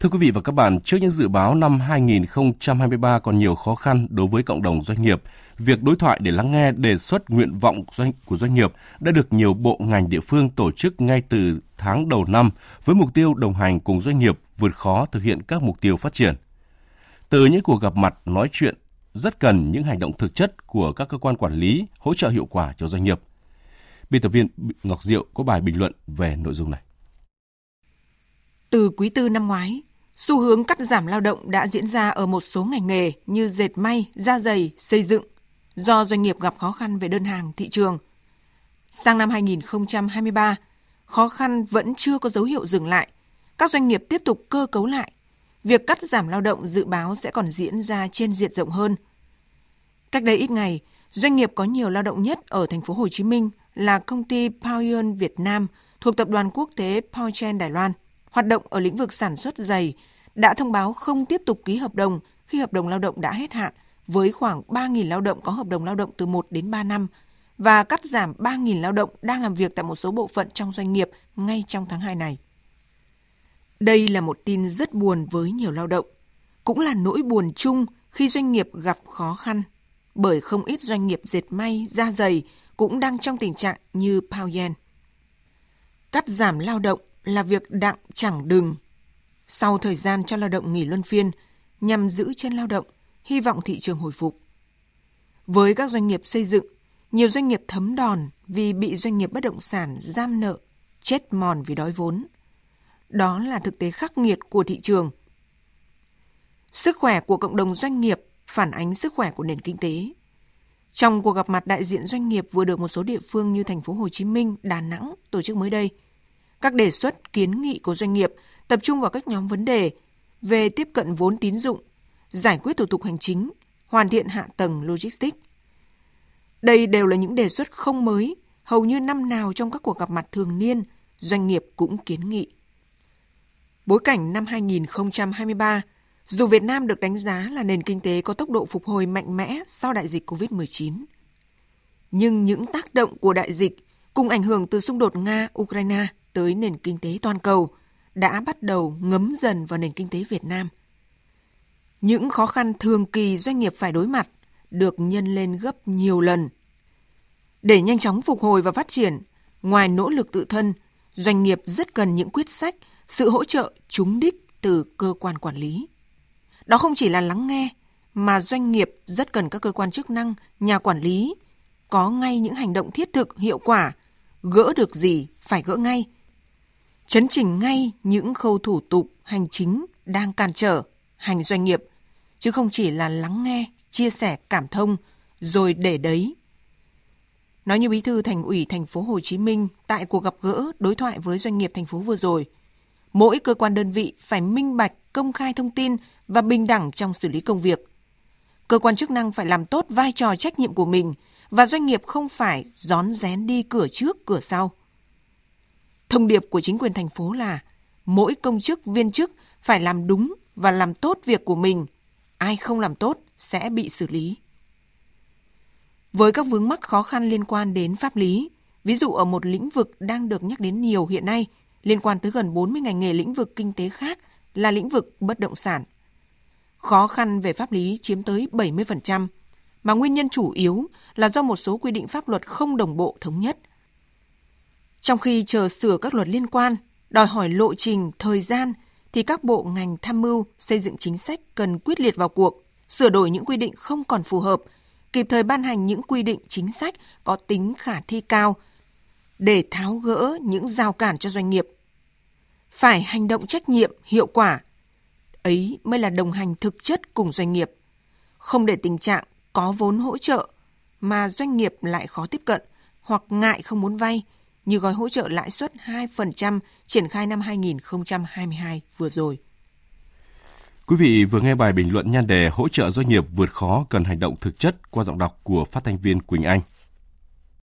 Thưa quý vị và các bạn, trước những dự báo năm 2023 còn nhiều khó khăn đối với cộng đồng doanh nghiệp, việc đối thoại để lắng nghe đề xuất nguyện vọng doanh của doanh nghiệp đã được nhiều bộ ngành địa phương tổ chức ngay từ tháng đầu năm với mục tiêu đồng hành cùng doanh nghiệp vượt khó thực hiện các mục tiêu phát triển. Từ những cuộc gặp mặt nói chuyện rất cần những hành động thực chất của các cơ quan quản lý hỗ trợ hiệu quả cho doanh nghiệp. Biên tập viên Ngọc Diệu có bài bình luận về nội dung này. Từ quý tư năm ngoái, xu hướng cắt giảm lao động đã diễn ra ở một số ngành nghề như dệt may, da giày, xây dựng do doanh nghiệp gặp khó khăn về đơn hàng thị trường. Sang năm 2023, khó khăn vẫn chưa có dấu hiệu dừng lại. Các doanh nghiệp tiếp tục cơ cấu lại. Việc cắt giảm lao động dự báo sẽ còn diễn ra trên diện rộng hơn. Cách đây ít ngày, doanh nghiệp có nhiều lao động nhất ở thành phố Hồ Chí Minh là công ty Paoyeon Việt Nam thuộc tập đoàn quốc tế Paochen Đài Loan, hoạt động ở lĩnh vực sản xuất giày, đã thông báo không tiếp tục ký hợp đồng khi hợp đồng lao động đã hết hạn với khoảng 3.000 lao động có hợp đồng lao động từ 1 đến 3 năm và cắt giảm 3.000 lao động đang làm việc tại một số bộ phận trong doanh nghiệp ngay trong tháng 2 này. Đây là một tin rất buồn với nhiều lao động, cũng là nỗi buồn chung khi doanh nghiệp gặp khó khăn, bởi không ít doanh nghiệp dệt may, da dày cũng đang trong tình trạng như Paoyen. Cắt giảm lao động là việc đặng chẳng đừng. Sau thời gian cho lao động nghỉ luân phiên, nhằm giữ chân lao động, hy vọng thị trường hồi phục. Với các doanh nghiệp xây dựng, nhiều doanh nghiệp thấm đòn vì bị doanh nghiệp bất động sản giam nợ, chết mòn vì đói vốn. Đó là thực tế khắc nghiệt của thị trường. Sức khỏe của cộng đồng doanh nghiệp phản ánh sức khỏe của nền kinh tế. Trong cuộc gặp mặt đại diện doanh nghiệp vừa được một số địa phương như thành phố Hồ Chí Minh, Đà Nẵng tổ chức mới đây, các đề xuất kiến nghị của doanh nghiệp tập trung vào các nhóm vấn đề về tiếp cận vốn tín dụng, giải quyết thủ tục hành chính, hoàn thiện hạ tầng logistics. Đây đều là những đề xuất không mới, hầu như năm nào trong các cuộc gặp mặt thường niên, doanh nghiệp cũng kiến nghị. Bối cảnh năm 2023, dù Việt Nam được đánh giá là nền kinh tế có tốc độ phục hồi mạnh mẽ sau đại dịch COVID-19, nhưng những tác động của đại dịch cùng ảnh hưởng từ xung đột Nga-Ukraine tới nền kinh tế toàn cầu đã bắt đầu ngấm dần vào nền kinh tế Việt Nam. Những khó khăn thường kỳ doanh nghiệp phải đối mặt được nhân lên gấp nhiều lần. Để nhanh chóng phục hồi và phát triển, ngoài nỗ lực tự thân, doanh nghiệp rất cần những quyết sách, sự hỗ trợ trúng đích từ cơ quan quản lý. Đó không chỉ là lắng nghe, mà doanh nghiệp rất cần các cơ quan chức năng, nhà quản lý có ngay những hành động thiết thực hiệu quả, gỡ được gì phải gỡ ngay. Chấn chỉnh ngay những khâu thủ tục hành chính đang cản trở hành doanh nghiệp, chứ không chỉ là lắng nghe, chia sẻ cảm thông rồi để đấy. Nói như Bí thư Thành ủy thành phố Hồ Chí Minh tại cuộc gặp gỡ đối thoại với doanh nghiệp thành phố vừa rồi, mỗi cơ quan đơn vị phải minh bạch, công khai thông tin và bình đẳng trong xử lý công việc. Cơ quan chức năng phải làm tốt vai trò trách nhiệm của mình và doanh nghiệp không phải rón rén đi cửa trước cửa sau. Thông điệp của chính quyền thành phố là mỗi công chức viên chức phải làm đúng và làm tốt việc của mình. Ai không làm tốt sẽ bị xử lý. Với các vướng mắc khó khăn liên quan đến pháp lý, ví dụ ở một lĩnh vực đang được nhắc đến nhiều hiện nay, liên quan tới gần 40 ngành nghề lĩnh vực kinh tế khác là lĩnh vực bất động sản. Khó khăn về pháp lý chiếm tới 70%, mà nguyên nhân chủ yếu là do một số quy định pháp luật không đồng bộ thống nhất. Trong khi chờ sửa các luật liên quan, đòi hỏi lộ trình, thời gian, thì các bộ ngành tham mưu xây dựng chính sách cần quyết liệt vào cuộc, sửa đổi những quy định không còn phù hợp, kịp thời ban hành những quy định chính sách có tính khả thi cao để tháo gỡ những rào cản cho doanh nghiệp. Phải hành động trách nhiệm, hiệu quả. Ấy mới là đồng hành thực chất cùng doanh nghiệp. Không để tình trạng có vốn hỗ trợ mà doanh nghiệp lại khó tiếp cận hoặc ngại không muốn vay – như gói hỗ trợ lãi suất 2% triển khai năm 2022 vừa rồi. Quý vị vừa nghe bài bình luận nhan đề hỗ trợ doanh nghiệp vượt khó cần hành động thực chất qua giọng đọc của phát thanh viên Quỳnh Anh.